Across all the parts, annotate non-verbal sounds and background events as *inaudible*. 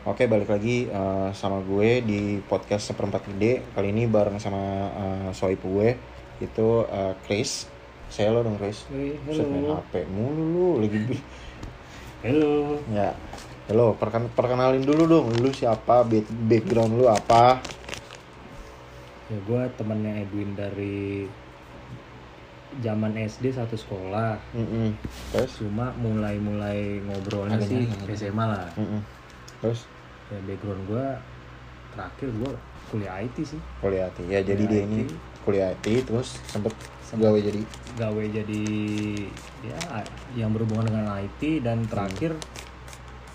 Oke, balik lagi eh, sama gue di podcast seperempat gede. Kali ini bareng sama eh, soip gue itu eh, Chris. Saya lo dong Chris. Hey, Buset, main halo. HP mulu lu lagi. Halo. ya. Halo, perken- perkenalin dulu dong. Lu siapa? Back- Background lu apa? Ya gue temennya Edwin dari zaman SD satu sekolah. Mm-mm. Terus? Cuma mulai-mulai ngobrolnya sih SMA lah. Mm-mm. Terus Ya background gue terakhir gue kuliah IT sih. kuliah IT. Ya jadi Kuliah dia ini IT. kuliah IT terus sempet Sempet. gawe jadi Gawe jadi ya yang berhubungan dengan IT dan terakhir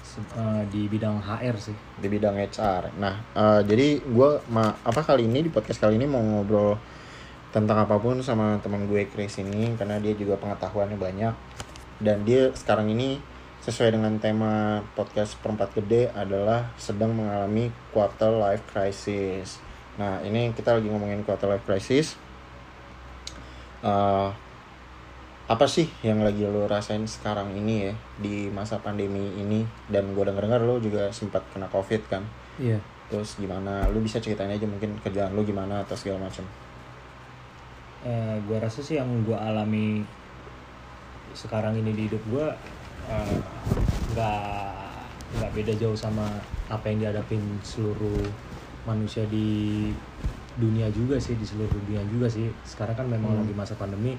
se- eh, di bidang HR sih. di bidang HR. Nah, eh, jadi gue ma apa kali ini di podcast kali ini mau ngobrol tentang apa pun sama teman gue Chris ini karena dia juga pengetahuannya banyak dan dia sekarang ini sesuai dengan tema podcast perempat gede adalah sedang mengalami quarter life crisis. Nah, ini kita lagi ngomongin quarter life crisis. Eh, apa sih yang lagi lo rasain sekarang ini ya di masa pandemi ini dan gue denger dengar lo juga sempat kena covid kan Iya. terus gimana lu bisa ceritain aja mungkin kerjaan lu gimana atau segala macam eh gue rasa sih yang gue alami sekarang ini di hidup gue eh, nggak nggak beda jauh sama apa yang dihadapin seluruh manusia di dunia juga sih di seluruh dunia juga sih sekarang kan memang Hmm. lagi masa pandemi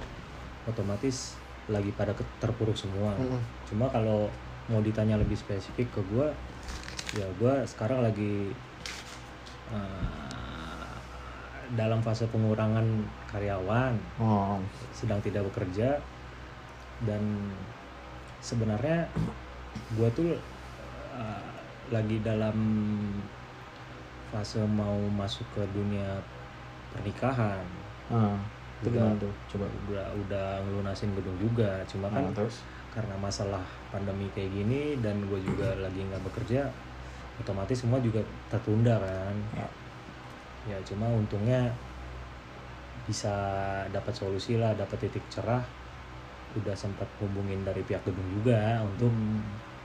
otomatis lagi pada terpuruk semua Mm-mm. cuma kalau mau ditanya lebih spesifik ke gue ya gue sekarang lagi eh, dalam fase pengurangan karyawan oh sedang tidak bekerja dan sebenarnya gue tuh eh, lagi dalam fase mau masuk ke dunia pernikahan. Ah, itu Udah. gimana tuh? coba udah udah ngelunasin gedung juga. Cuma kan Nah, terus? karena masalah pandemi kayak gini dan gue juga lagi nggak bekerja otomatis semua juga tertunda kan. Ya. ya cuma untungnya bisa dapat solusi lah dapat titik cerah udah sempat hubungin dari pihak gedung juga untuk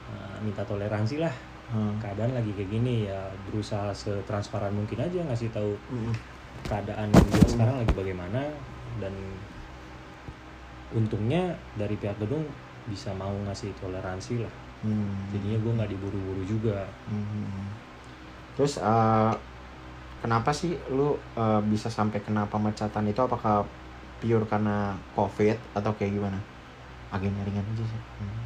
uh, minta toleransi lah Hmm. keadaan lagi kayak gini ya berusaha setransparan mungkin aja ngasih tahu Mm-mm. keadaan gue sekarang lagi bagaimana dan untungnya dari pihak gedung bisa mau ngasih toleransi lah Hmm. jadinya gue nggak diburu-buru juga Hmm. terus eh, kenapa sih lu eh, bisa sampai kena pemecatan itu apakah pure karena covid atau kayak gimana? Agak ringan aja sih. Hmm.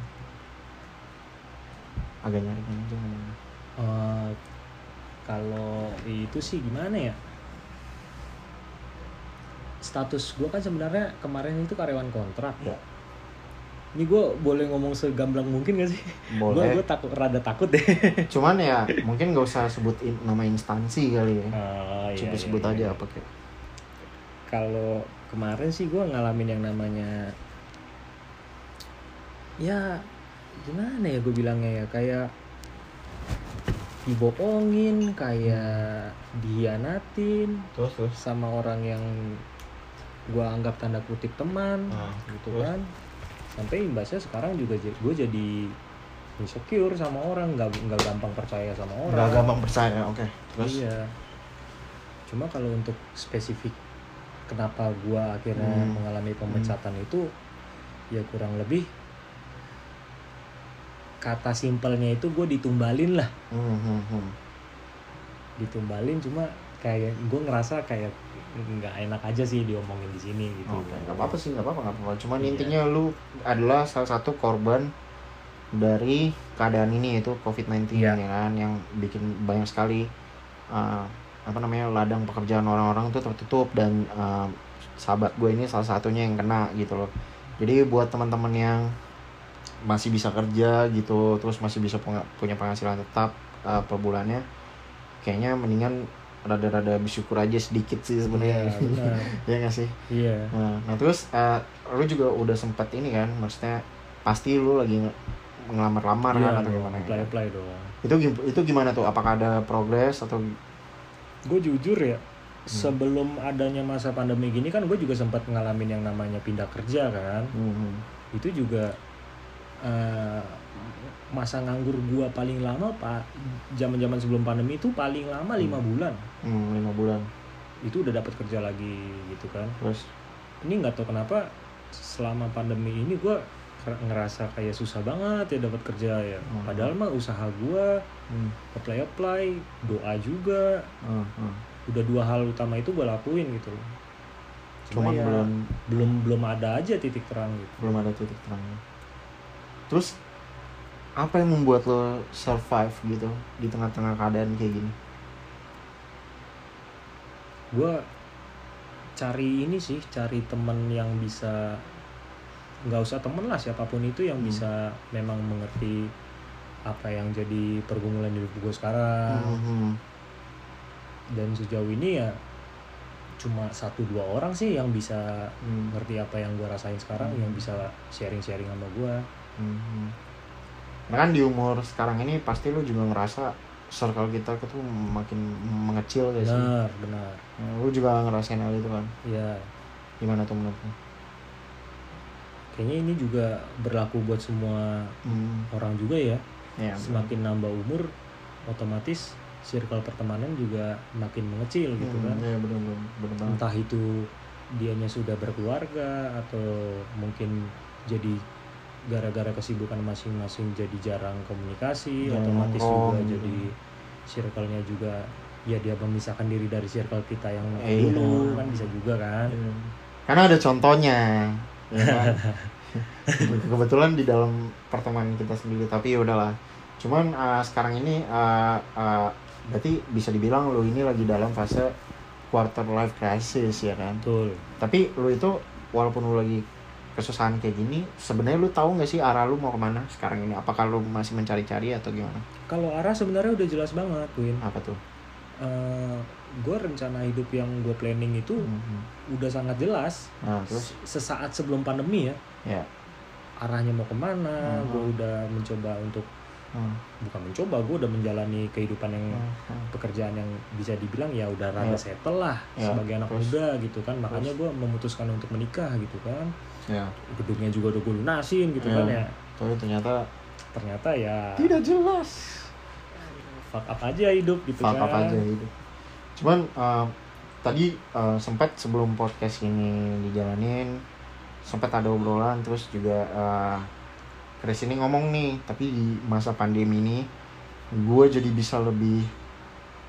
agak ringan aja ngomongnya. Eh, kalau itu sih gimana ya? Status gue kan sebenarnya kemarin itu karyawan kontrak. Ya. ini gue boleh ngomong segamblang mungkin gak sih? Boleh. gue takut rada takut deh. Cuman ya mungkin gak usah sebut in- nama instansi kali ya. Oh, iya, coba iya, sebut iya, aja iya. apa kayak kalau kemarin sih gue ngalamin yang namanya ya gimana ya gue bilangnya ya kayak dibohongin kayak dihianatin terus terus? sama orang yang gue anggap tanda kutip teman Nah, gitu terus? kan. Sampai imbasnya sekarang juga gue jadi insecure sama orang nggak nggak gampang percaya sama orang. Nggak gampang percaya oke. Terus? Iya. Cuma kalau untuk spesifik kenapa gua akhirnya Hmm. mengalami pemecatan itu ya kurang lebih kata simpelnya itu gue ditumbalin lah, Hmm, hmm, hmm. ditumbalin cuma kayak gue ngerasa kayak nggak enak aja sih diomongin di sini gitu. Nggak apa-apa sih, nggak apa-apa, nggak apa-apa. Cuman Iya. intinya lu adalah salah satu korban dari keadaan ini yaitu COVID-19 Iya. ya kan, yang bikin banyak sekali uh, apa namanya ladang pekerjaan orang-orang tuh tertutup dan uh, sahabat gue ini salah satunya yang kena gitu loh. Jadi buat teman-teman yang masih bisa kerja gitu, terus masih bisa punya, penghasilan tetap uh, per bulannya, kayaknya mendingan rada-rada bersyukur aja sedikit sih sebenarnya. Iya, benar. *laughs* ya nggak sih? Iya. Nah, nah terus eh, lu juga udah sempet ini kan, maksudnya pasti lu lagi nge- ngelamar-lamar Iya kan atau dong, gimana? apply apply dong. Itu itu gimana tuh? Apakah ada progres atau Gue jujur ya, Hmm. sebelum adanya masa pandemi gini kan gue juga sempat ngalamin yang namanya pindah kerja kan. Hmm, itu juga eh, masa nganggur gua paling lama pak zaman-zaman sebelum pandemi itu paling lama lima bulan. Hmm, lima bulan. Itu udah dapat kerja lagi gitu kan. Terus? Ini nggak tahu kenapa selama pandemi ini gua ker- ngerasa kayak susah banget ya dapat kerja ya. Hmm. padahal mah usaha gua hmm, apply apply doa juga. Hmm, hmm. udah dua hal utama itu gua lakuin gitu loh. Cuma cuman ya, belum belum belum ada aja titik terang gitu. belum ada titik terangnya terus apa yang membuat lo survive gitu di tengah-tengah keadaan kayak gini? Gue cari ini sih cari temen yang bisa nggak usah temen lah siapa pun itu yang Hmm. bisa memang mengerti apa yang jadi pergumulan hidup gue sekarang Mhm. dan sejauh ini ya cuma satu dua orang sih yang bisa Hmm. ngerti apa yang gue rasain sekarang Hmm. yang bisa sharing sharing sama gue Mhm. Nah kan di umur sekarang ini pasti lu juga ngerasa circle kita tuh makin mengecil sih? benar benar Nah, lu juga ngerasain hal itu kan? ya Gimana tuh menurut lu? Kayaknya ini juga berlaku buat semua Hmm. orang juga ya Ya, semakin nambah umur otomatis circle pertemanan juga makin mengecil gitu kan Iya bener bener bener entah itu dianya sudah berkeluarga atau mungkin jadi gara-gara kesibukan masing-masing jadi jarang komunikasi Jarang otomatis nongkrong juga gitu. jadi circle-nya juga ya dia memisahkan diri dari circle kita yang Eh, dulu iya. kan bisa juga kan Iya. Karena ada contohnya. Ya? *laughs* Kebetulan di dalam pertemanan kita sendiri tapi ya udahlah. Cuman uh, sekarang ini uh, uh, berarti bisa dibilang lu ini lagi dalam fase quarter life crisis ya kan? betul Tapi lu itu walaupun lu lagi kesusahan kayak gini, sebenarnya lu tahu nggak sih arah lu mau ke mana sekarang ini? Apakah lu masih mencari-cari atau gimana? kalau arah sebenarnya udah jelas banget Win Apa tuh? Gue rencana hidup yang gue planning itu Mhm. udah sangat jelas Nah, terus sesaat sebelum pandemi ya ya. arahnya mau ke mana Hmm. gue udah mencoba untuk Hmm. bukan mencoba gue udah menjalani kehidupan yang Hmm. pekerjaan yang bisa dibilang ya udah rada Ya. settle lah Ya, sebagai anak terus? muda gitu kan makanya gue memutuskan untuk menikah gitu kan Ya. gedungnya juga udah gue lunasin gitu Ya. kan ya Tapi ternyata ternyata ya tidak jelas. fuck up aja hidup gitu fuck kan up aja gitu. Cuman uh, tadi uh, sempat sebelum podcast ini dijalanin sempat ada obrolan terus juga uh, Chris ini ngomong nih tapi di masa pandemi ini gue jadi bisa lebih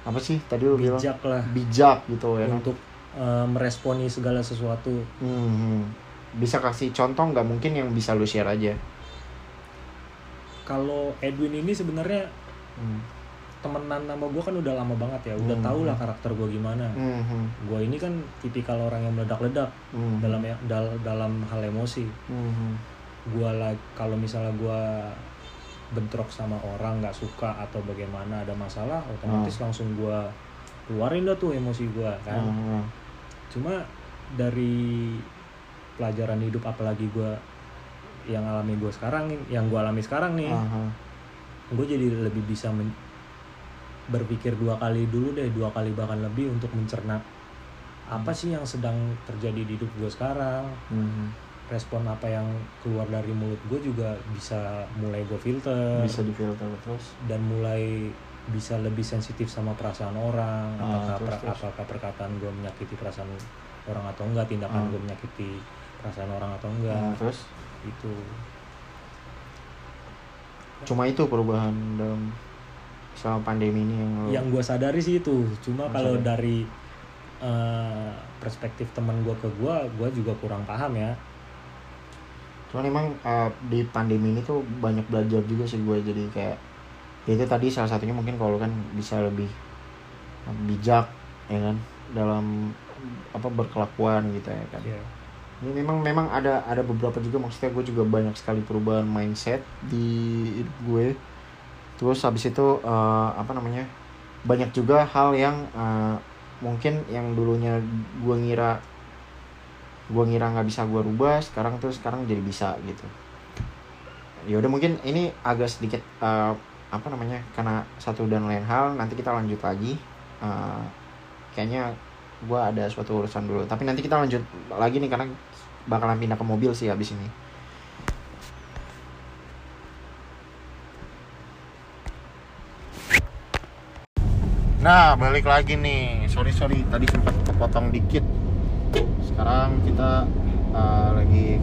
apa sih tadi lu bilang bijak lah bijak gitu ya kan? untuk eh, meresponi segala sesuatu Hmm, bisa kasih contoh nggak mungkin yang bisa lu share aja kalau Edwin ini sebenarnya hmm. Temenan sama gue kan udah lama banget ya udah Hmm. tau lah karakter gue gimana Hmm, hmm, gue ini kan tipikal orang yang meledak-ledak hmm. dalam ya- dal- dalam hal emosi Hmm, hmm. gue lah kalau misalnya gue bentrok sama orang nggak suka atau bagaimana ada masalah otomatis langsung gue keluarin dah tuh emosi gue kan Hmm, hmm. cuma dari pelajaran hidup apalagi gue yang alami gue sekarang yang gue alami sekarang nih Ah, ah. gue jadi lebih bisa men- berpikir dua kali dulu deh dua kali bahkan lebih untuk mencerna apa sih yang sedang terjadi di hidup gue sekarang. Hmm, respon apa yang keluar dari mulut gue juga bisa mulai gue filter. Bisa difilter terus? Dan mulai bisa lebih sensitif sama perasaan orang Ah, apakah terus, per- terus. apakah perkataan gue menyakiti perasaan orang atau enggak tindakan Ah. gue menyakiti perasaan orang atau enggak. Nah, terus? Itu. Cuma itu perubahan dalam selama pandemi ini yang lo- yang gue sadari sih itu. Cuma kalau dari eh, perspektif teman gue ke gue gue juga kurang paham ya. Cuman emang uh, di pandemi ini tuh banyak belajar juga sih gue jadi kayak ya itu tadi salah satunya mungkin kalau kan bisa lebih uh, bijak ya kan? Dalam apa berkelakuan gitu ya kan? Ya ini memang memang ada ada beberapa juga. Maksudnya gue juga banyak sekali perubahan mindset di hidup gue terus habis itu eh, apa namanya banyak juga hal yang eh, mungkin yang dulunya gue ngira gue ngira nggak bisa gue rubah sekarang tuh sekarang jadi bisa gitu. Ya udah mungkin ini agak sedikit eh, apa namanya karena satu dan lain hal nanti kita lanjut lagi. Eh, kayaknya gue ada suatu urusan dulu. Tapi nanti kita lanjut lagi nih karena bakalan pindah ke mobil sih habis ini Nah, balik lagi nih. Sorry sorry, tadi sempat kepotong dikit. Sekarang kita uh, lagi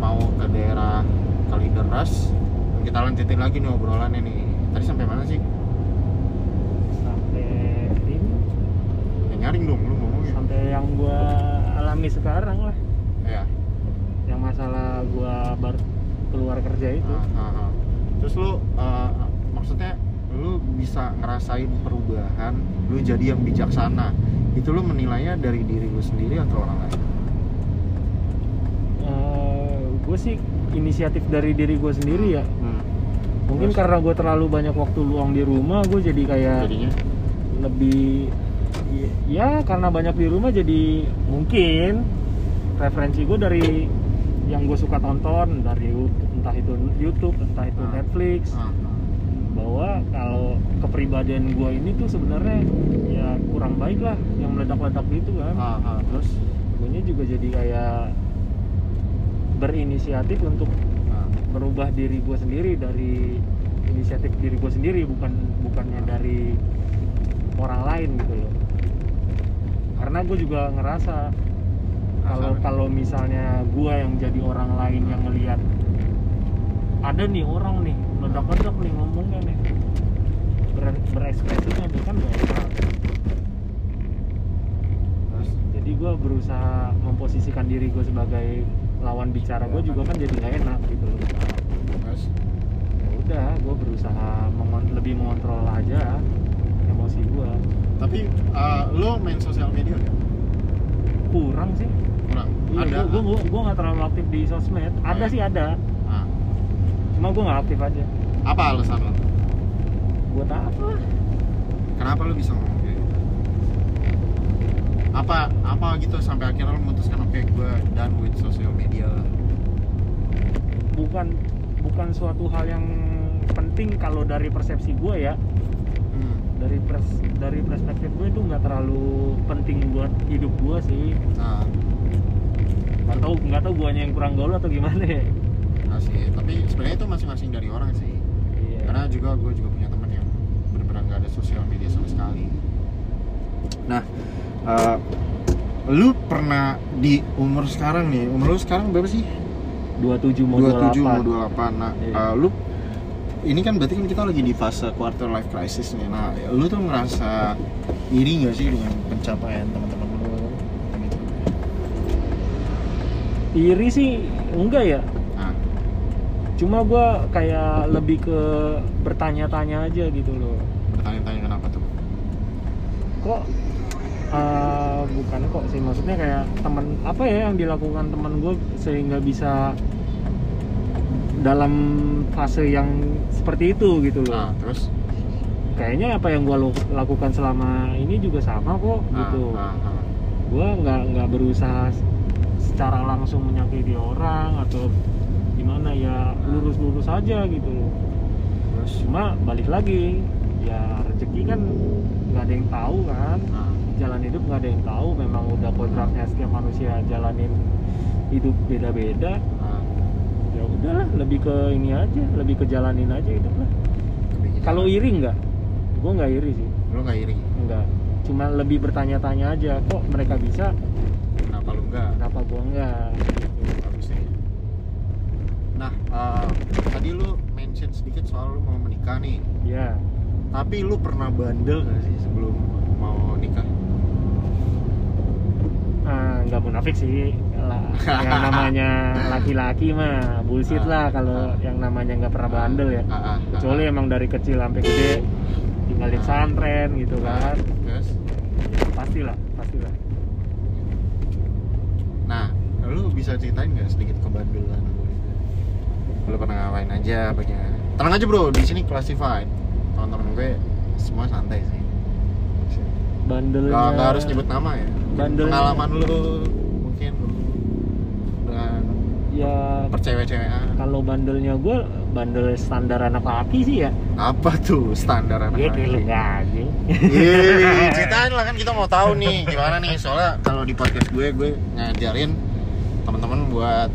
mau ke daerah Kalideras. Kita lanjutin lagi nih obrolannya nih. Tadi sampai mana sih? sampai ini Ya, nyaring dong, lu ngomongnya. sampai yang gua alami sekarang lah Ya. yang masalah gua baru keluar kerja itu Ah, ah, ah. Terus lu uh, maksudnya lu bisa ngerasain perubahan, lu jadi yang bijaksana. Itu lu menilainya dari diri lu sendiri atau orang lain? gue sih inisiatif dari diri gue sendiri ya Hmm. mungkin Terus? karena gue terlalu banyak waktu luang di rumah gue jadi kayak Jadinya lebih ya karena banyak di rumah jadi mungkin referensi gue dari yang gue suka tonton dari entah itu YouTube entah itu Ah. Netflix ah. Bahwa kalau kepribadian gue ini tuh sebenarnya ya kurang baik lah yang meledak-ledak gitu kan Ah, ah. terus gue juga jadi kayak berinisiatif untuk Ah. merubah diri gue sendiri dari inisiatif diri gue sendiri bukan bukannya dari orang lain gitu loh karena gue juga ngerasa kalau kalau misalnya gue yang jadi orang lain yang ngelihat ada nih orang nih meledak-ledak nih ngomongnya nih ber- berekspresinya nih kan gak enak Terus? jadi gue berusaha memposisikan diri gue sebagai lawan bicara gue juga kan jadi gak enak gitu loh Terus? ya udah gue berusaha mengon- lebih mengontrol aja emosi gue Tapi uh, lo main sosial media nggak? kurang sih Kurang. iya, Ada. gue gue nggak terlalu aktif di sosmed ada ya? sih ada. Cuma gue nggak aktif aja Apa alasan lo? buat apa Kenapa lo bisa ngomong kayak gitu? Apa apa gitu sampai akhirnya lo memutuskan oke gue done with social media lah. bukan bukan suatu hal yang penting kalau dari persepsi gue ya Hmm. dari pers dari perspektif gue itu nggak terlalu penting buat hidup gue sih Nah, nggak tahu nggak tahu guanya yang kurang gaul atau gimana ya sih. Tapi sebenarnya itu masing-masing dari orang sih. iya Karena juga gue juga punya teman yang benar-benar nggak ada sosial media sama sekali. Nah, eh, lu pernah di umur sekarang nih, umur lu sekarang berapa sih? 27 mau 27 mau 28 28 nah Iya. eh, lu ini kan berarti kan kita lagi di fase quarter life crisis nih nah lu tuh ngerasa iri gak sih dengan pencapaian teman-teman lu iri sih enggak ya cuma gua kayak lebih ke bertanya-tanya aja gitu loh. Bertanya-tanya kenapa tuh? Kok eh, bukan kok sih maksudnya kayak teman apa ya yang dilakukan teman gue sehingga bisa dalam fase yang seperti itu gitu nah loh terus? Kayaknya apa yang gue lakukan selama ini juga sama kok nah, gitu. nah, nah. gue nggak nggak berusaha secara langsung menyakiti orang atau gimana ya lurus-lurus aja gitu. Loh terus cuma balik lagi ya rezeki kan nggak ada yang tahu kan. Nah, jalan hidup nggak ada yang tahu memang udah kodratnya setiap manusia jalanin hidup beda-beda. Nah. ya udahlah lebih ke ini aja lebih ke jalanin aja hidup lah. Kalau iri nggak? Gue nggak iri sih. Lu nggak iri? Nggak. Cuma lebih bertanya-tanya aja kok mereka bisa? Kenapa lu nggak? Kenapa gue nggak nah eh, tadi lu mention sedikit soal lu mau menikah nih. Ya tapi lu pernah bandel gak sih sebelum mau nikah? Ah, nggak munafik sih. Lah yang namanya *laughs* laki-laki mah bullshit Ah, lah kalau ah. yang namanya nggak pernah bandel ya. Ah, ah, ah, kecuali ah. emang dari kecil sampai gede tinggal di pesantren gitu kan. Terus? ya, pastilah pastilah. Nah, lu bisa ceritain nggak sedikit kebandelan lu pernah ngapain aja, bagaimana? Tenang aja bro, di sini classified. Teman-teman gue semua santai sih. bandelnya Gak, nggak harus nyebut nama ya. Bandelnya- Pengalaman lu mungkin dengan ya percewek-cewekan. kalau bandelnya gue bandel standar anak laki sih ya Apa tuh standar anak lu laki? nggak anjing Yeay, ceritain lah kan kita mau tahu nih gimana nih soalnya kalau di podcast gue gue ngajarin teman-teman buat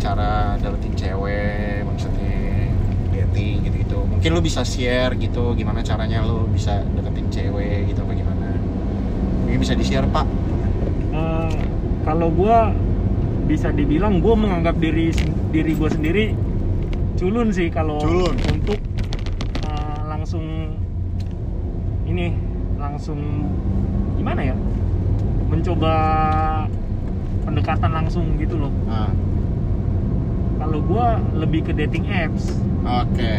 cara dapetin cewek maksudnya gitu setting gitu-gitu. Mungkin lu bisa share gitu gimana caranya lu bisa deketin cewek gitu apa gimana? Mungkin bisa di share pak? Eh, kalau gue bisa dibilang gue menganggap diri diri gue sendiri culun sih kalau Culun. untuk eh, langsung ini langsung gimana ya? Mencoba pendekatan langsung gitu loh. Nah, kalau gue lebih ke dating apps. Oke.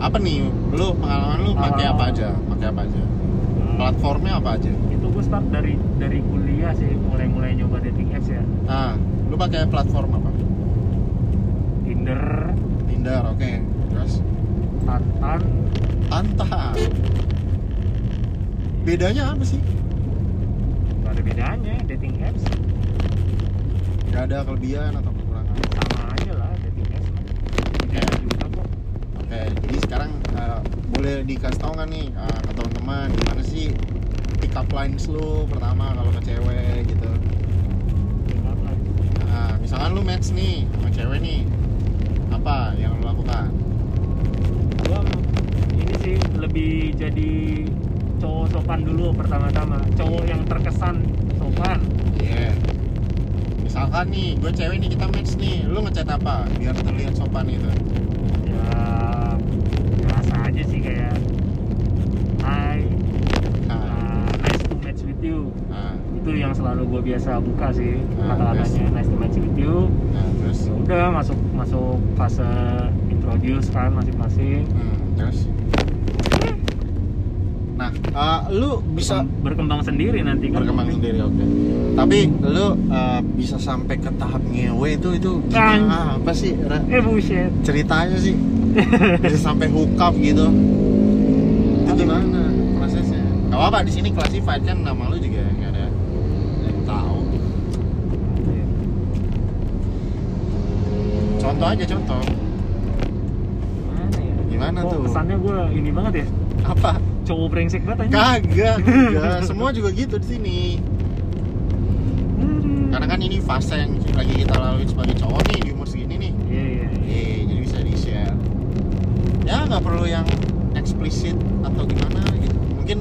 Apa nih? Lu pengalaman lu pakai Ah. apa aja? Pakai apa aja? Platformnya apa aja? Itu gue start dari dari kuliah sih mulai mulai nyoba dating apps ya. Nah lu pakai platform apa? Tinder. Tinder oke. Terus? Tantan. Anta bedanya apa sih? Gak ada bedanya dating apps. Gak ada kelebihan atau kekurangan sama aja lah dating apps mah. Oke. juga kok Oke, jadi sekarang uh, boleh dikasih tau nggak nih uh, ke teman-teman gimana sih pick up lines lu pertama kalau ke cewek gitu. Nah, misalkan lu match nih sama cewek nih, apa yang lu lakukan? gua ini sih lebih jadi cowok sopan dulu pertama-tama cowok yang terkesan sopan Iya. Misalkan nih, gue cewek nih kita match nih, lu ngechat apa biar terlihat sopan gitu? ya biasa aja sih kayak Hai Nah, uh, nice to match with you nah, selalu gue biasa buka sih Ah, kata-katanya nice to with you. Nah terus, ya udah masuk masuk fase introduce kan masing-masing. Hmm, terus. Nah, uh, lu bisa berkembang sendiri nanti kan? Berkembang sendiri oke. Tapi lu uh, bisa sampai ke tahap ngewe itu itu Kan. gimana apa sih eh bullshit ceritanya sih. *laughs* Bisa sampai hookup gitu. Itu gimana prosesnya? Gak apa-apa di sini classified kan nama lu juga nggak ada yang tahu contoh aja contoh. Gimana ya? gimana Oh, tuh? kesannya gue ini banget ya. Apa? Cowok brengsek banget aja kagak *laughs* semua juga gitu di sini. Karena kan ini fase yang lagi kita lalui sebagai cowok nih di umur segini nih. Iya iya Iya, jadi bisa di share. Ya nggak perlu yang eksplisit atau gimana gitu. Mungkin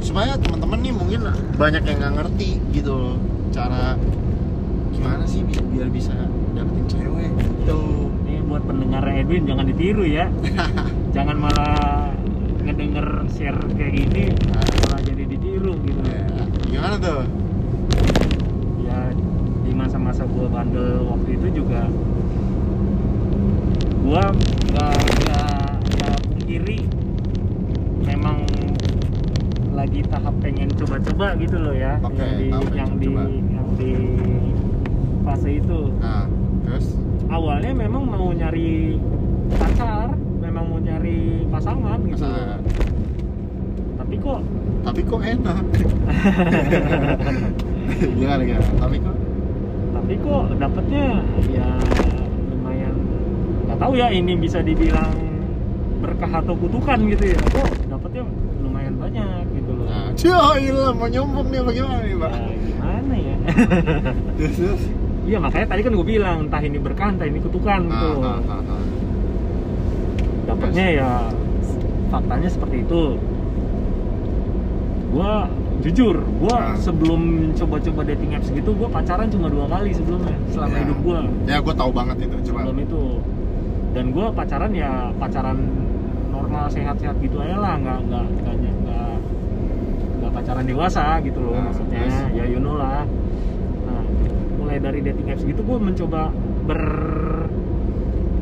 supaya teman-teman nih mungkin banyak yang nggak ngerti gitu loh cara gimana sih bi- biar bisa dapetin cewek. Gitu. ini buat pendengar Edwin jangan ditiru ya. *laughs* Jangan malah ngedenger share kayak gini malah jadi ditiru gitu. Ya, gimana tuh? ya di masa-masa gue bandel waktu itu juga gue nggak nggak ya pungkiri memang lagi tahap pengen coba-coba gitu loh ya Oke, yang di pengen yang di yang di fase itu. Nah, terus? Awalnya memang mau nyari pacar memang mau nyari pasangan gitu. Masa tapi kok? Tapi kok enak. *laughs* gimana gimana? Tapi kok? Tapi kok dapetnya ya lumayan. Nggak tahu ya ini bisa dibilang berkah atau kutukan gitu ya. Kok dapetnya lumayan banyak gitu loh. Nah, Cih, mau nyombong nih bagaimana nih, Pak? ya, gimana ya? *laughs* Terus, terus. Iya makanya tadi kan gue bilang entah ini berkah entah ini kutukan gitu loh ah, ah, ah. dapatnya ya faktanya seperti itu gua jujur Ah. sebelum coba-coba dating apps gitu gua pacaran cuma dua kali sebelumnya selama Ya. hidup gua Ya, gue tahu banget itu. Coba. sebelum itu dan gua pacaran ya pacaran normal sehat-sehat gitu aja lah nggak nggak nggak nggak pacaran dewasa gitu loh Nah, maksudnya terus? ya you know lah mulai dari dating apps gitu gua mencoba ber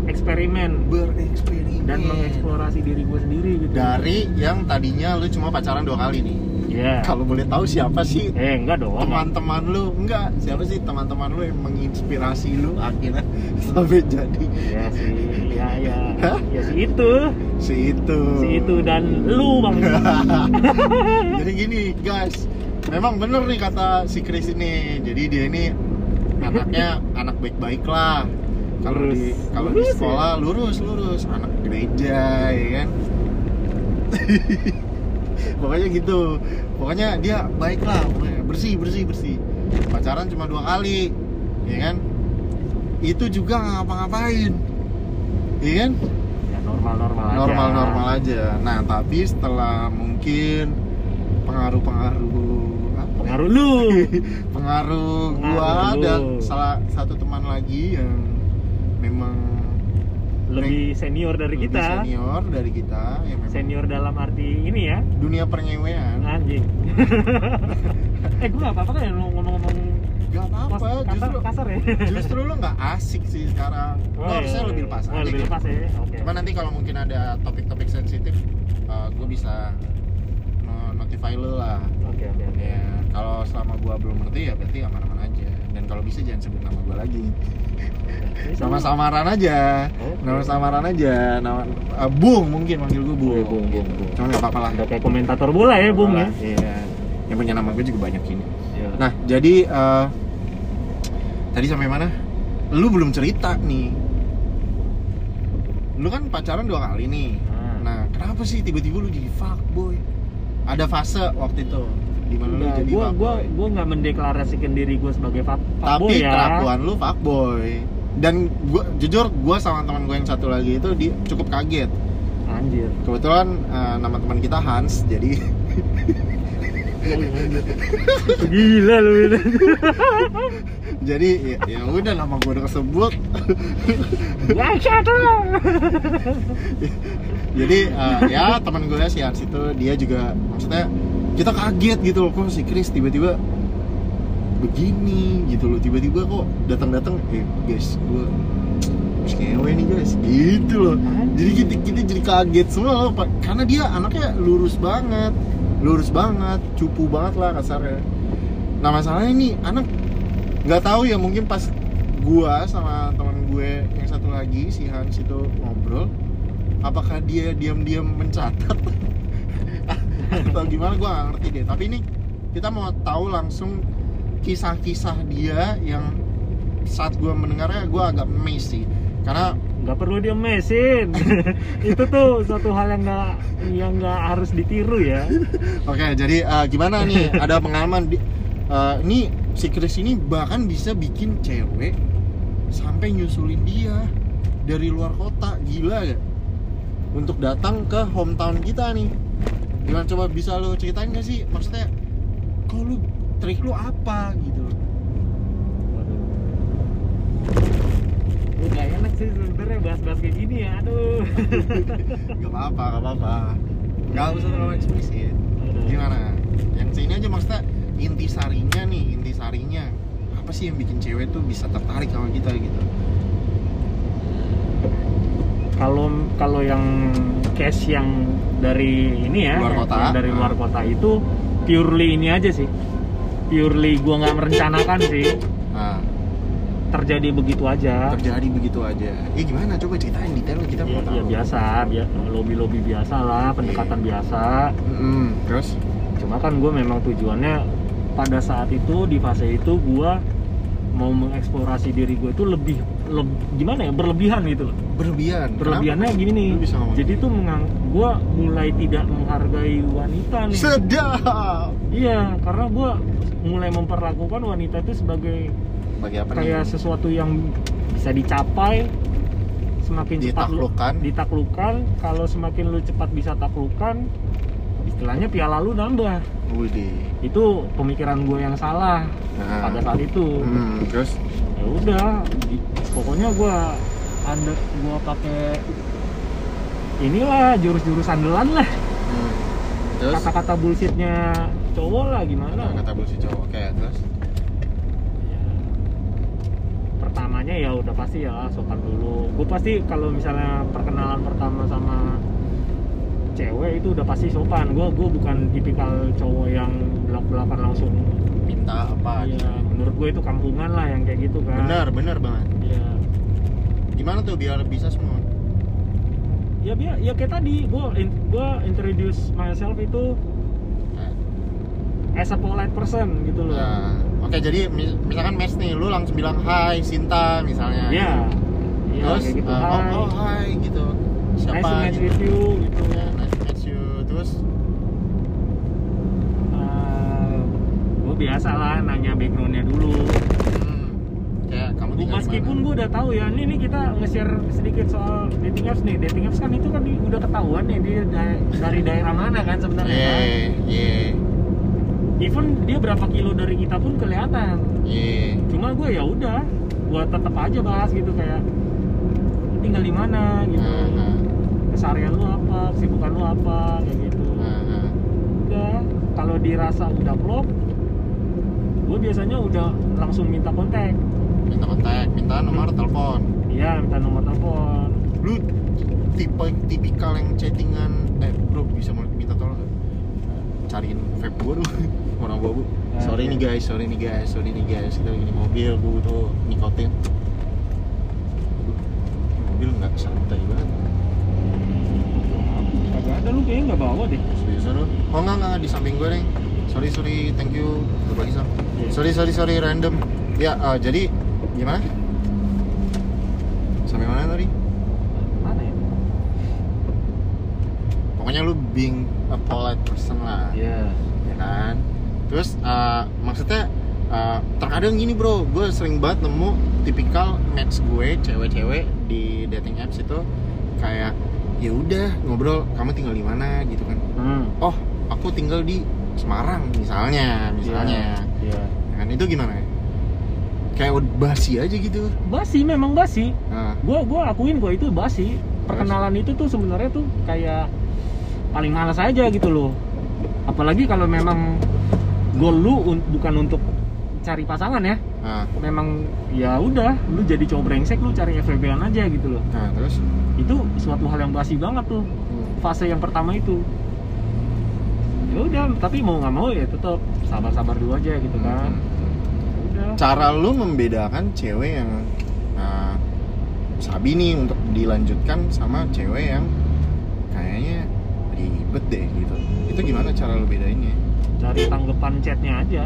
eksperimen bereksperimen. Dan mengeksplorasi diri gue sendiri gitu. Dari yang tadinya lu cuma pacaran dua kali nih. Ya kalau boleh tahu siapa sih? Eh enggak dong. Teman-teman lu? Enggak. Siapa sih teman-teman lu yang menginspirasi lu akhirnya *laughs* sampai jadi? Ya si ya ya Hah? ya si itu. Si itu. Si itu dan lu bang. *laughs* Jadi gini guys. Memang bener nih kata si Chris ini. Jadi dia ini anaknya anak baik-baik lah. Kalau di kalau di ya? sekolah lurus lurus. Anak gereja ya kan? *laughs* Pokoknya gitu. Pokoknya dia baik lah bersih bersih bersih. Pacaran cuma dua kali ya kan? Itu juga nggak ngapa-ngapain. Ya kan? Ya no normal-normal aja. Normal-normal aja. Nah, tapi setelah mungkin pengaruh-pengaruh apa? Pengaruh lu *laughs* pengaruh gua Pengaruh lu. dan salah satu teman lagi yang memang lebih senior dari lebih kita senior dari kita yang memang senior dalam arti ini ya dunia pernyewean anjing *laughs* eh gue gak apa-apa kan ya lu ngomong-ngomong gak apa-apa kasar, justru kasar ya *laughs* justru lu nggak asik sih sekarang lu Oh, harusnya iya, lebih iya. lepas oh, aja lebih gitu. lepas ya oke Cuma nanti kalau mungkin ada topik-topik sensitif, gue bisa no- notify lu lah. oke oke oke Ya, kalau selama gue belum ngerti ya berarti aman-aman aja. Dan kalau bisa jangan sebut nama gue lagi. *laughs* Nama samaran aja. Nama samaran aja. Nama eh, Bung mungkin manggil gue Bung. Bung, Bung, Bung. Cuma nggak apa-apa lah. udah kayak komentator bola ya bung ya Iya. Yang punya nama gue juga banyak ini. Iya. Nah, jadi eh, tadi sampai mana? Lu belum cerita nih. Lu kan pacaran dua kali nih. Nah. Nah, kenapa sih tiba-tiba lu jadi fuckboy? Ada fase waktu itu di mana lu jadi gua fuckboy. gua gua nggak mendeklarasikan diri gue sebagai fuck, Tapi fuckboy ya. kelakuan lu fuckboy. Dan gua jujur gua sama teman gue yang satu lagi itu di cukup kaget. Anjir. Kebetulan eh, nama teman kita Hans, jadi *laughs* Gila lu ini. *laughs* jadi ya, ya udah nama gue udah kesebut. *laughs* Jadi eh, ya teman gue si Hans itu dia juga maksudnya kita kaget gitu loh kok si Chris tiba-tiba begini gitu loh tiba-tiba kok datang-datang eh guys gue ngewe *tsk* nih guys gitu loh. Jadi kita, kita jadi kaget semua loh Pak. karena dia anaknya lurus banget lurus banget cupu banget lah kasarnya. Nah masalahnya nih anak nggak tahu ya mungkin pas gua sama teman gue yang satu lagi si Hans itu ngobrol apakah dia diam-diam mencatat *laughs* *laughs* atau gimana gua nggak ngerti deh tapi ini kita mau tahu langsung kisah-kisah dia yang saat gua mendengarnya gua agak amazed sih karena nggak perlu dia mesin *laughs* itu tuh suatu hal yang nggak yang nggak harus ditiru ya *laughs* Oke, jadi eh, gimana nih? Ada pengalaman di, eh, ini si Chris ini bahkan bisa bikin cewek sampai nyusulin dia dari luar kota, gila gak? Untuk datang ke hometown kita nih. Gimana coba bisa lo ceritain gak sih? Maksudnya, kok lu trik lu apa gitu? udah enak sih sebenarnya bahas-bahas kayak gini ya aduh *laughs* Gak apa-apa, gak apa-apa. Gak usah terlalu eksplisit. Gimana? Yang sini aja maksudnya intisarinya nih, intisarinya apa sih yang bikin cewek tuh bisa tertarik sama kita gitu? Kalau kalau yang case yang dari ini ya Luar kota. yang dari luar Ah. kota itu purely ini aja sih purely gua nggak merencanakan sih Nah, terjadi begitu aja terjadi begitu aja. Eh gimana? Coba ceritain detail kita ya, mau tahu. ya biasa bia- lobby-lobby biasa lah pendekatan biasa Mm, terus? cuma kan gue memang tujuannya pada saat itu di fase itu gue mau mengeksplorasi diri gue itu lebih leb- gimana ya berlebihan gitu loh Berlebihan. berlebihannya Kenapa? gini nih jadi gitu? tuh mengang gue mulai tidak menghargai wanita nih sedap. iya karena gue mulai memperlakukan wanita itu sebagai Bagi apa kayak nih? sesuatu yang bisa dicapai semakin cepat lu ditaklukkan kalau semakin lu cepat bisa taklukan istilahnya piala lu nambah Widih. itu pemikiran gue yang salah Nah. pada saat itu Hmm, terus? ya udah pokoknya gue ada gue pakai inilah jurus-jurus andalan lah Hmm. Terus? kata-kata bullshitnya cowok lah gimana Nah, kata bullshit cowok. Oke, terus? Ya, pertamanya ya udah pasti ya sopan dulu gue pasti kalau misalnya perkenalan pertama sama cewek itu udah pasti sopan gue gue bukan tipikal cowok yang belak belakan langsung Minta apa? ya menurut gue itu kampungan lah yang kayak gitu kan Benar, benar banget. Ya Gimana tuh biar bisa semua? ya biar ya kayak tadi gue gue introduce myself itu Nah, as a polite person gitu loh Nah, oke jadi mis- misalkan match nih, lu langsung bilang hai Sinta misalnya. ya ya Terus gitu uh, Hai. oh, oh hai gitu. Siapa nice to meet gitu. you gitu Ya, nice to meet you. Terus gue biasa lah nanya backgroundnya dulu hmm, kayak kamu tinggal di meskipun mana. gue udah tahu ya ini nih kita nge-share sedikit soal dating apps nih. Dating apps kan itu kan udah ketahuan nih dia da- dari daerah mana kan sebenarnya. Iya, kan iya, even dia berapa kilo dari kita pun kelihatan. Iya. cuma gue ya udah gue tetap aja bahas gitu kayak "Lu tinggal di mana? gitu. Nah, keseharian lu apa? Kesibukan lu apa? kayak gitu. Nah. udah kalau dirasa udah klop gue biasanya udah langsung minta kontak Minta kontak, minta nomor telepon. iya minta nomor telepon. Lu tipe tipikal yang chattingan eh bro bisa mau minta tolong nggak? cariin vape gua dong *laughs* warna abu-abu Ah, sorry nih guys sorry nih guys sorry nih guys kita lagi di mobil gua butuh nikotin. Mobil nggak santai banget. Kagak ada lu kayaknya nggak bawa deh. Seriusan lu? Oh nggak nggak di samping gue nih sorry sorry thank you. Berbagi sam Iya. sorry sorry sorry random. Ya eh, jadi gimana? Sampai mana tadi? Mana ya? Pokoknya lu being a polite person lah. Iya. Ya kan? Terus uh, maksudnya uh, terkadang gini bro. Gue sering banget nemu tipikal match gue cewek-cewek di dating apps itu kayak ya udah ngobrol kamu tinggal di mana? Gitu kan. Hmm. oh aku tinggal di Semarang misalnya misalnya. Iya Ya kan? Itu gimana? ya kayak udah basi aja gitu. Basi memang basi. Nah, gua gua akuin gua itu basi. Perkenalan itu tuh sebenarnya tuh kayak paling malas aja gitu loh. Apalagi kalau memang goal lu un- bukan untuk cari pasangan ya. Nah, memang ya udah lu jadi cowok brengsek lu cari FWB-an aja gitu loh. Nah terus? Itu suatu hal yang basi banget tuh. Hmm, fase yang pertama itu. Ya udah tapi mau nggak mau ya tetap sabar-sabar dulu aja gitu kan. Hmm. Cara lu membedakan cewek yang uh, sabi nih untuk dilanjutkan sama cewek yang kayaknya ribet deh gitu. Itu gimana cara lu bedainnya? Cari tanggapan chatnya aja.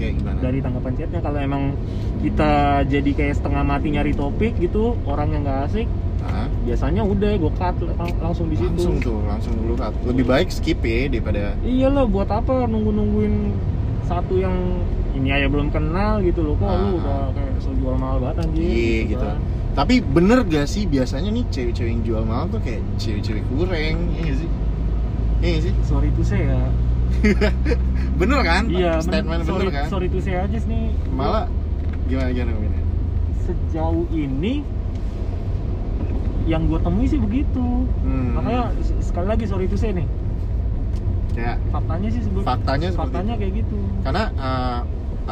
Kayak gimana? Dari tanggapan chatnya kalau emang kita jadi kayak setengah mati nyari topik gitu orang yang nggak asik Nah, biasanya udah gue cut lang- langsung di situ. Langsung tuh langsung dulu cut. Lebih baik skip ya daripada iyalah buat apa nunggu nungguin satu yang ini aja belum kenal gitu loh kok lu Ah. udah kayak jual mahal banget anjir Iya, gitu. kan. tapi bener gak sih biasanya nih cewek-cewek yang jual mahal tuh kayak cewek-cewek kurang ya gak sih? Iya sih? Sorry to say ya. *laughs* Bener kan? Iya men- statement sorry, bener kan? sorry to say aja nih. Malah gimana gimana gimana? Sejauh ini yang gue temui sih begitu. Hmm. makanya sekali lagi sorry to say nih. Kayak faktanya sih sebelum faktanya faktanya kayak gitu. Karena uh,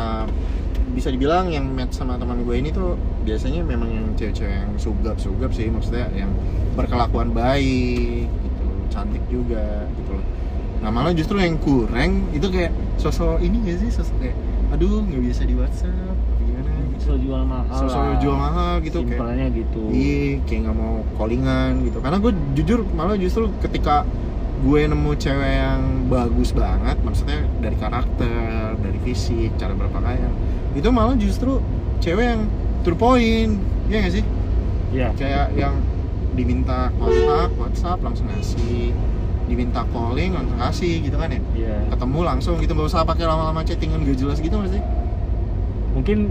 uh, bisa dibilang yang match sama teman gue ini tuh biasanya memang yang cewek-cewek yang sugap-sugap sih maksudnya yang berkelakuan baik gitu cantik juga gitu loh. Nah malah justru yang kurang itu kayak sosok ini gak sih? Sosok kayak aduh nggak biasa di WhatsApp gimana? Gitu. So jual mahal sosok lah. jual mahal gitu kayak simpelnya gitu. iya kayak nggak mau callingan gitu. Karena gue jujur malah justru ketika gue nemu cewek yang bagus banget maksudnya dari karakter dari fisik cara berpakaian. Itu malah justru cewek yang to the point ya nggak sih? Iya. kayak yang diminta kontak WhatsApp langsung ngasih. Diminta calling langsung kasih gitu kan ya? Iya. ketemu langsung gitu nggak usah pakai lama-lama chattingan gak jelas gitu nggak sih? Mungkin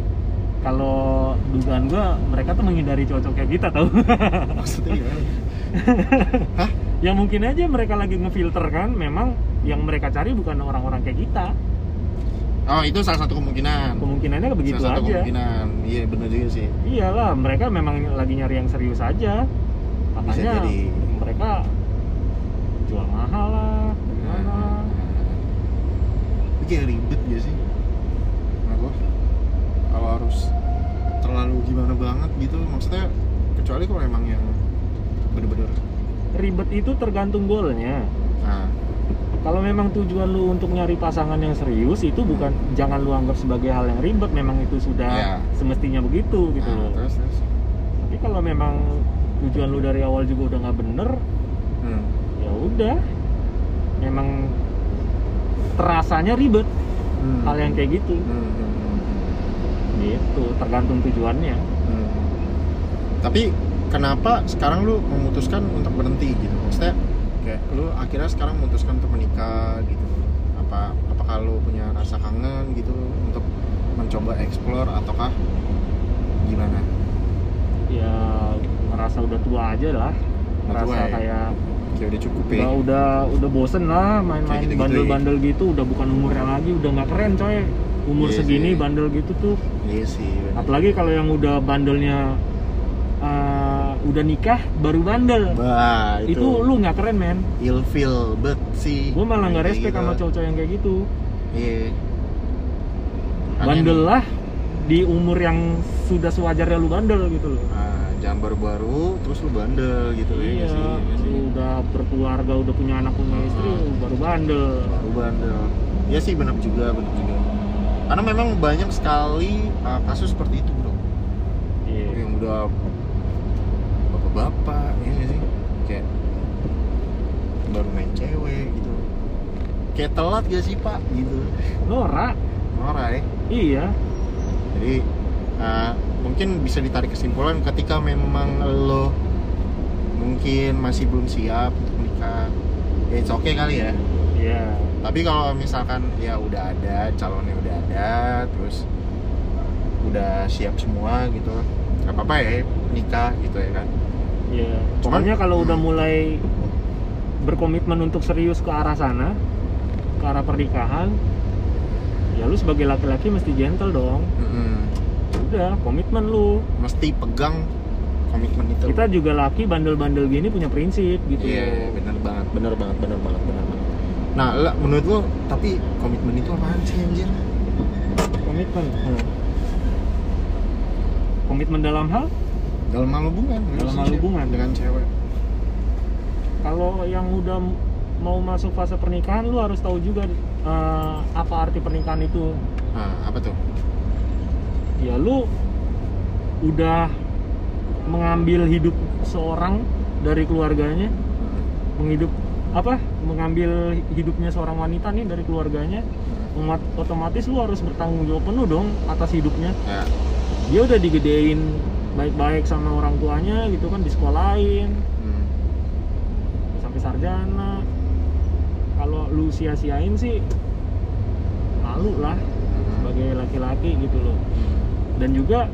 kalau dugaan gua mereka tuh menghindari cowok kayak kita tau. *laughs* maksudnya gimana? *laughs* Hah ya mungkin aja mereka lagi ngefilter kan memang yang mereka cari bukan orang-orang kayak kita. oh itu salah satu kemungkinan Kemungkinannya begitu salah satu aja. kemungkinan iya bener juga sih Iyalah, mereka memang lagi nyari yang serius aja. Makanya jadi. mereka jual mahal lah, gimana kayak ribet ya sih Kenapa? Kalau harus terlalu gimana banget gitu Maksudnya kecuali kalau emang yang bener-bener Ribet itu tergantung goalnya. Nah, Kalau memang tujuan lu untuk nyari pasangan yang serius itu bukan jangan lu anggap sebagai hal yang ribet, memang itu sudah Iya. semestinya begitu gitu nah, loh. terus terus Tapi kalau memang tujuan lu dari awal juga udah nggak bener, hmm. ya udah. Memang terasanya ribet Hmm. hal yang kayak gitu. Hmm, hmm, hmm, Gitu, tergantung tujuannya. hmm. Tapi kenapa sekarang lu memutuskan untuk berhenti gitu? Maksudnya kayak lu akhirnya sekarang memutuskan untuk menikah gitu. Apa apakah lu punya rasa kangen gitu untuk mencoba explore ataukah gimana? Ya ngerasa udah tua aja lah. Ngerasa tua ya? kayak kayak udah cukup ya? udah udah udah bosen lah main-main gitu-gitu bandel-bandel gitu. Udah bukan umurnya lagi udah nggak keren coy. Umur Iya segini sih. bandel gitu tuh. Iya sih apalagi kalau yang udah bandelnya udah nikah baru bandel. Bah, itu, itu, lu nggak keren men. Ilfil bet sih. Gue malah nggak Kayak respect gitu. sama cowok-cowok yang kayak gitu. Iya. Makanya bandel lah di umur yang sudah sewajarnya lu bandel gitu loh. Ah, jangan baru-baru terus lu bandel gitu ya iya sih? Lu udah berkeluarga udah punya anak punya istri Ah. lu baru bandel. Baru bandel. Ya sih benar juga benar juga. Karena memang banyak sekali uh, kasus seperti itu bro. Iya. Yang udah bapak-bapak ya nggak sih? Kayak baru main cewek gitu. Kayak telat gak sih pak? Gitu. Norak norak ya iya. Jadi uh, mungkin bisa ditarik kesimpulan ketika memang lo mungkin masih belum siap untuk menikah. Ya it's okay kali ya. Iya. Tapi kalau misalkan ya udah ada calonnya udah ada terus udah siap semua gitu nggak apa-apa ya nikah gitu ya kan iya. Pokoknya kalau udah Hmm. mulai berkomitmen untuk serius ke arah sana ke arah pernikahan ya lu sebagai laki-laki mesti gentle dong. Mm-mm. udah komitmen lu. Mesti pegang komitmen itu. Kita juga laki bandel-bandel gini punya prinsip gitu. Iya bener banget bener banget bener banget bener banget. Nah lah, menurut lo tapi komitmen itu apaan sih anjir? Komitmen. Komitmen dalam hal dalam hal hubungan Dalam hal hubungan. dengan cewek. Kalau yang udah mau masuk fase pernikahan lu harus tahu juga eh, apa arti pernikahan itu. Nah apa tuh? Ya lu udah mengambil hidup seorang dari keluarganya menghidup apa mengambil hidupnya seorang wanita nih dari keluarganya omat- otomatis lu harus bertanggung jawab penuh dong atas hidupnya. Ya. Dia udah digedein baik-baik sama orang tuanya gitu kan disekolahin. Hmm. sampai sarjana. Kalau lu sia-siain sih malu lah sebagai laki-laki gitu loh. Dan juga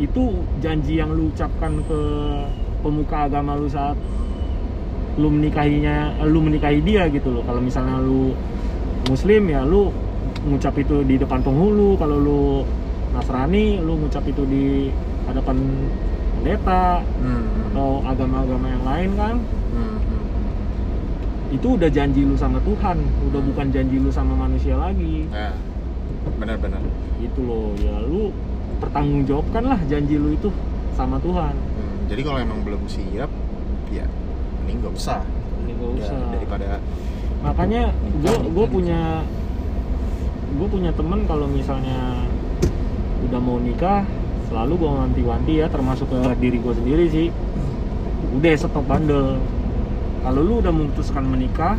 itu janji yang lu ucapkan ke pemuka agama lu saat lu menikahinya lu menikahi dia gitu loh. Kalau misalnya lu muslim ya lu ngucap itu di depan penghulu. Kalau lu nasrani lu ngucap itu di hadapan pendeta Hmm. atau agama-agama yang lain kan? Hmm. Hmm. itu udah janji lu sama Tuhan udah bukan janji lu sama manusia lagi. Ya benar-benar gitu loh ya lu pertanggungjawabkan lah janji lu itu sama Tuhan. Hmm, jadi kalau emang belum siap ya mending nggak usah. Ini gak Udah, usah. daripada makanya gue gue punya gue punya temen kalau misalnya udah mau nikah selalu gue wanti-wanti ya termasuk ke diri gue sendiri sih. Udah stop bandel. Kalau lu udah memutuskan menikah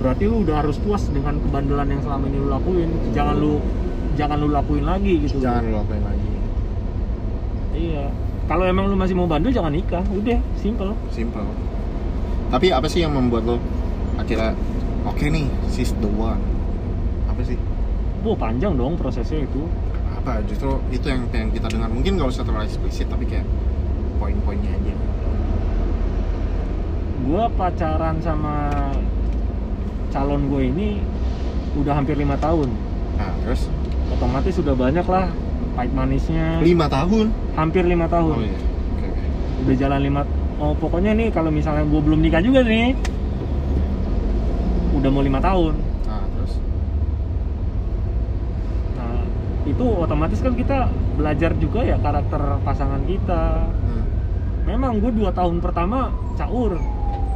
berarti lu udah harus puas dengan kebandelan yang selama ini lu lakuin. Jangan lu jangan lu lakuin lagi gitu. Jangan lo lakuin lagi. Iya. Kalau emang lu masih mau bandel jangan nikah. Udah simple. Simple. Tapi apa sih yang membuat lo akhirnya oke nih she's the one. Apa sih? Wah panjang dong prosesnya itu apa justru itu yang pengen kita dengar. Mungkin nggak usah terlalu eksplisit tapi kayak poin-poinnya aja. Gue pacaran sama calon gue ini udah hampir lima tahun. Nah terus? Otomatis sudah banyak lah pahit manisnya. Lima tahun? Hampir lima tahun. Oh iya. Oke udah jalan lima oh pokoknya nih kalau misalnya gue belum nikah juga nih udah mau lima tahun nah terus nah itu otomatis kan kita belajar juga ya karakter pasangan kita. Hmm. memang gue dua tahun pertama caur.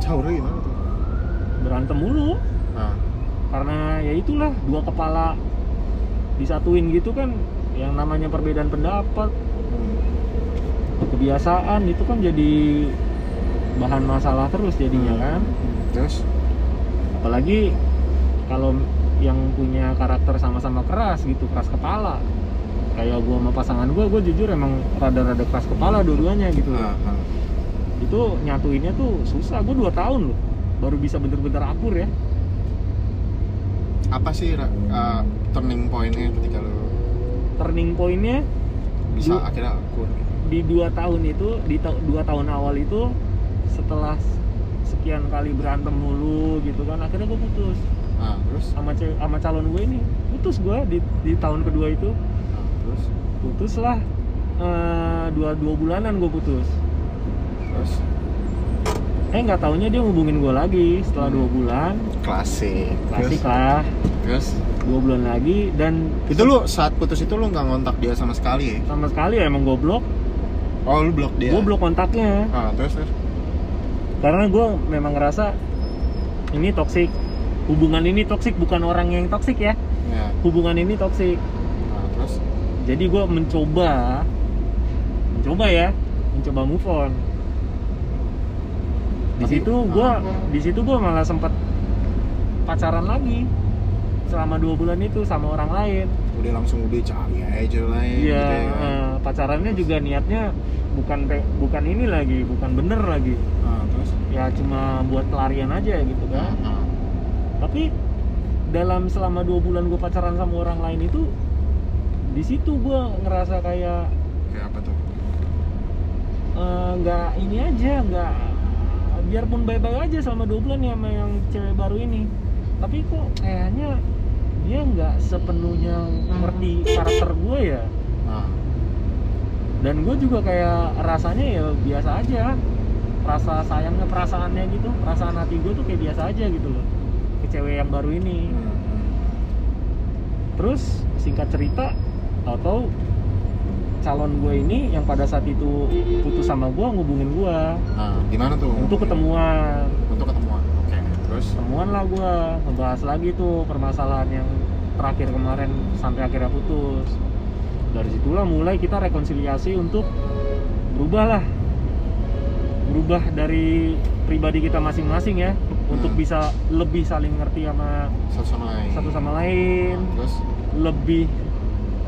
Caurnya gimana tuh? Berantem mulu. Nah. Karena ya itulah dua kepala disatuin gitu kan yang namanya perbedaan pendapat. Hmm. kebiasaan itu kan jadi bahan masalah terus jadinya kan. Terus? Apalagi kalau yang punya karakter sama-sama keras gitu keras kepala. Kayak gua sama pasangan gua gua jujur emang rada-rada keras kepala dua-duanya gitu. Nah, nah. itu nyatuinnya tuh susah gua dua tahun loh baru bisa bener-bener akur ya. Apa sih uh, turning pointnya ketika lo turning pointnya bisa Du- akhirnya akur? di dua tahun itu di ta- dua tahun awal itu setelah sekian kali berantem mulu gitu kan akhirnya gue putus nah terus? Sama sama calon gue ini. Putus gue di di tahun kedua itu. Nah, terus? Putus lah. Eh, dua dua bulanan gue putus. Terus? Eh nggak taunya dia ngubungin gue lagi setelah dua bulan. Klasik. Klasik terus, lah. Terus? Dua bulan lagi dan itu lu saat putus itu lu nggak ngontak dia sama sekali ya? Sama sekali ya emang gue blok. Oh lu blok dia? Gue blok kontaknya. Ah terus terus? Karena gue memang ngerasa ini toksik hubungan ini toksik bukan orang yang toksik ya ya hubungan ini toksik nah, terus jadi gue mencoba mencoba ya mencoba move on di situ gue ah. di situ gue malah sempat pacaran lagi selama dua bulan itu sama orang lain udah langsung udah cari aja lain Iya, gitu ya eh, pacarannya juga niatnya bukan bukan ini lagi, bukan bener lagi. Ah, terus Ya cuma buat pelarian aja gitu kan. ah. Tapi dalam selama dua bulan gue pacaran sama orang lain itu, di situ gue ngerasa kayak kayak apa tuh? Eh, nggak ini aja, nggak biarpun baik-baik aja selama dua bulan ya sama yang cewek baru ini. Tapi kok kayaknya dia nggak sepenuhnya ngerti karakter gue ya. ah. Dan gue juga kayak rasanya ya biasa aja. Rasa sayangnya perasaannya gitu perasaan hati gue tuh kayak biasa aja gitu loh cewek yang baru ini. Hmm, terus singkat cerita atau calon gue ini yang pada saat itu putus sama gue ngubungin gue nah gimana tuh? Untuk ketemuan. Untuk ketemuan oke. Terus? Ketemuan lah gue ngebahas lagi tuh permasalahan yang terakhir kemarin sampai akhirnya putus. Dari situlah mulai kita rekonsiliasi untuk berubah lah berubah dari pribadi kita masing-masing ya untuk bisa lebih saling ngerti sama satu sama lain. satu sama lain. Terus? Lebih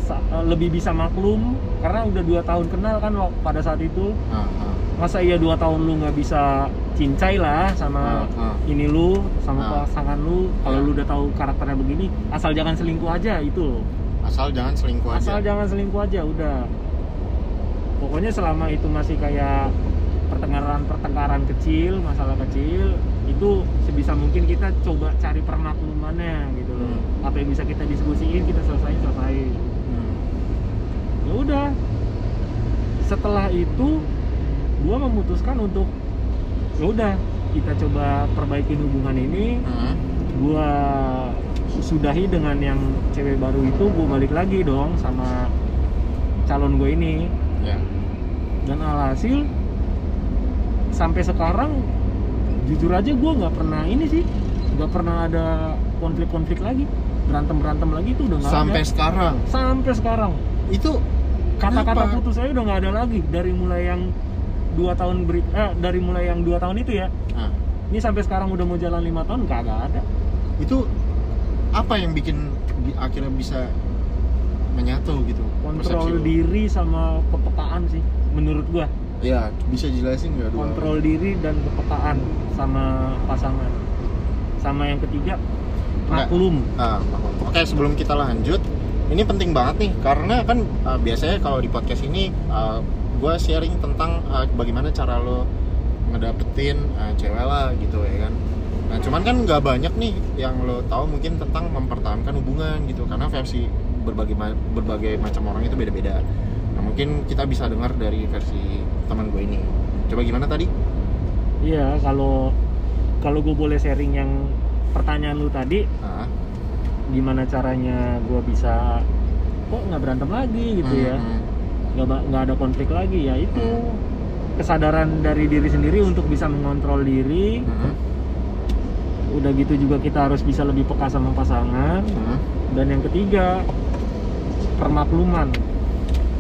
eh, lebih bisa maklum. Karena udah dua tahun kenal kan pada saat itu. Ah. masa iya dua tahun lu nggak bisa cincai lah sama ah. ini lu sama Ah. pasangan lu. Kalau Ya. lu udah tahu karakternya begini asal jangan selingkuh aja itu asal jangan selingkuh asal aja jangan selingkuh aja udah. Pokoknya selama itu masih kayak pertengkaran-pertengkaran kecil masalah kecil itu sebisa mungkin kita coba cari permaklumannya gitu loh Hmm. apa yang bisa kita diskusiin kita selesai selesai Hmm. ya udah setelah itu gua memutuskan untuk ya udah kita coba perbaikin hubungan ini Hmm. gua sudahi dengan yang cewek baru itu gua balik lagi dong sama calon gue ini ya dan alhasil sampai sekarang jujur aja gua nggak pernah ini sih nggak pernah ada konflik-konflik lagi. Berantem berantem lagi tuh udah nggak sampai ada sekarang. Sampai sekarang. Itu kata-kata putus saya udah nggak ada lagi. Dari mulai yang dua tahun beri eh dari mulai yang dua tahun itu ya. Nah, ini sampai sekarang udah mau jalan lima tahun kagak ada. Itu apa yang bikin bi- akhirnya bisa menyatu gitu? Kontrol diri sama kepekaan sih menurut gua ya bisa jelasin nggak dua kontrol diri dan kepekaan sama pasangan sama yang ketiga maklum Ah, maklum. Oke, sebelum kita lanjut, ini penting banget nih karena kan uh, biasanya kalau di podcast ini gue sharing tentang uh, bagaimana cara lo ngedapetin uh, cewek lah gitu ya kan. Nah, cuman kan nggak banyak nih yang lo tahu mungkin tentang mempertahankan hubungan gitu karena versi berbagai ma- berbagai macam orang itu beda-beda. Mungkin kita bisa dengar dari versi teman gue ini. Coba gimana tadi? iya kalau kalau gue boleh sharing yang pertanyaan lu tadi Ah, gimana caranya gua bisa kok nggak berantem lagi gitu ya? Hmm, nggak ba- nggak ada konflik lagi ya itu. Kesadaran dari diri sendiri untuk bisa mengontrol diri. Hmm, hmm, udah gitu juga kita harus bisa lebih peka sama pasangan. Hmm. dan yang ketiga permakluman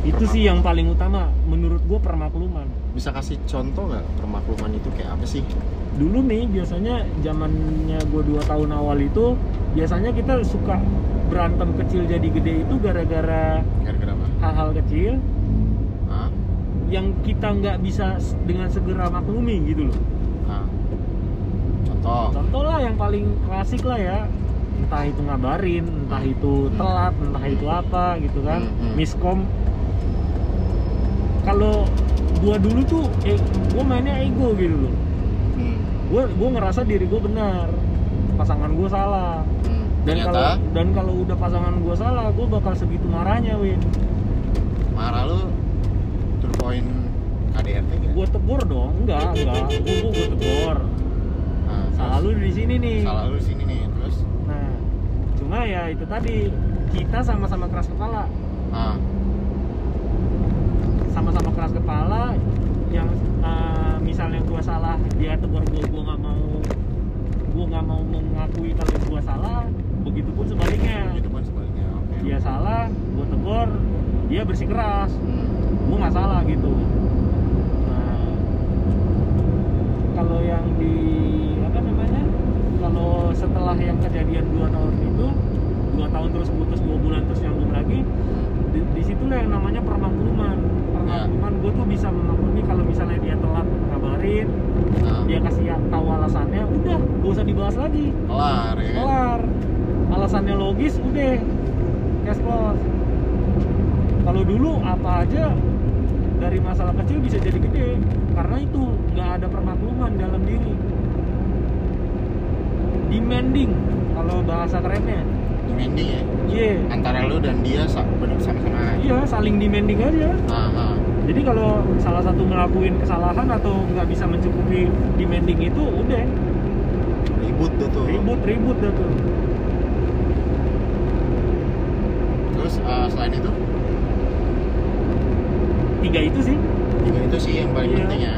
itu sih yang paling utama menurut gue permakluman Bisa kasih contoh nggak permakluman itu kayak apa sih? dulu nih biasanya zamannya gue dua tahun awal itu biasanya kita suka berantem kecil jadi gede itu gara-gara hal-hal kecil Ah, yang kita nggak bisa dengan segera maklumi gitu loh ah. Contoh. contoh lah yang paling klasik lah ya entah itu ngabarin entah itu telat entah itu apa gitu kan Hmm, hmm. miskom kalau gua dulu tuh eh, gua mainnya ego gitu loh. Hmm. gua gua ngerasa diri gua benar pasangan gua salah. Hmm. dan Ternyata? kalau dan kalau udah pasangan gua salah gua bakal segitu marahnya win. Marah lu to the point KDRT gitu. gua tegur dong enggak enggak. Gua gua, gua tegur. Nah, salah lu di sini nih. Salah lu di sini nih terus? Nah cuma ya itu tadi kita sama-sama keras kepala. Ah sama-sama keras kepala yang uh, misalnya gua salah dia tegur gua gua nggak mau gua nggak mau mengakui kalau gua salah begitupun sebaliknya. Itu pun sebaliknya oke. Dia salah gua tegur dia bersikeras Hmm. gua nggak salah gitu. Nah kalau yang di apa namanya kalau setelah yang kejadian dua tahun itu dua tahun terus putus dua bulan terus nyambung lagi di, di situlah yang namanya permakluman permakluman gue tuh bisa memaklumi kalau misalnya dia telat ngabarin nah. dia kasih tahu alasannya udah gak usah dibahas lagi. Kelar ya. Kelar. Alasannya logis udah. Cash close kalau dulu apa aja dari masalah kecil bisa jadi gede. Karena itu nggak ada permakluman dalam diri. Demanding kalau bahasa kerennya demanding ya? Iya. Antara lu dan dia sama-sama iya saling demanding aja. Ah, ah. jadi kalau salah satu ngelakuin kesalahan atau nggak bisa mencukupi demanding itu udah. Ribut tuh tuh. Ribut ribut dah tuh. Terus ah, selain itu? Tiga itu sih. Juga itu sih yang paling Iya. penting ya.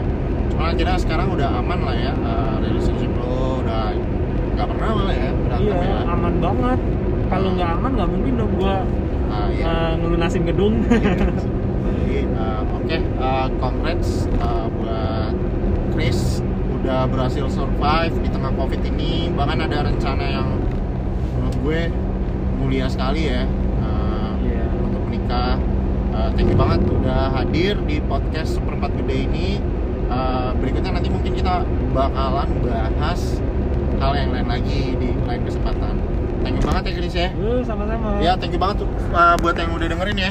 Cuma akhirnya sekarang udah aman lah ya ah, relationship lo udah nggak pernah malah ya berantem iya ya. aman banget kalau nggak aman nggak mungkin dong gua ah, iya. eh, ngelunasin gedung Jadi uh, oke, uh, congrats uh, buat Chris udah berhasil survive di tengah covid ini. Bahkan ada rencana yang menurut gue mulia sekali ya uh, Iya. untuk menikah. Uh, thank you banget udah hadir di podcast seperempat gede ini. Uh, berikutnya nanti mungkin kita bakalan bahas hal yang lain lagi di lain kesempatan. Thank you banget ya Chris ya. Eh, sama-sama Ya, thank you banget tuh uh, buat yang udah dengerin ya.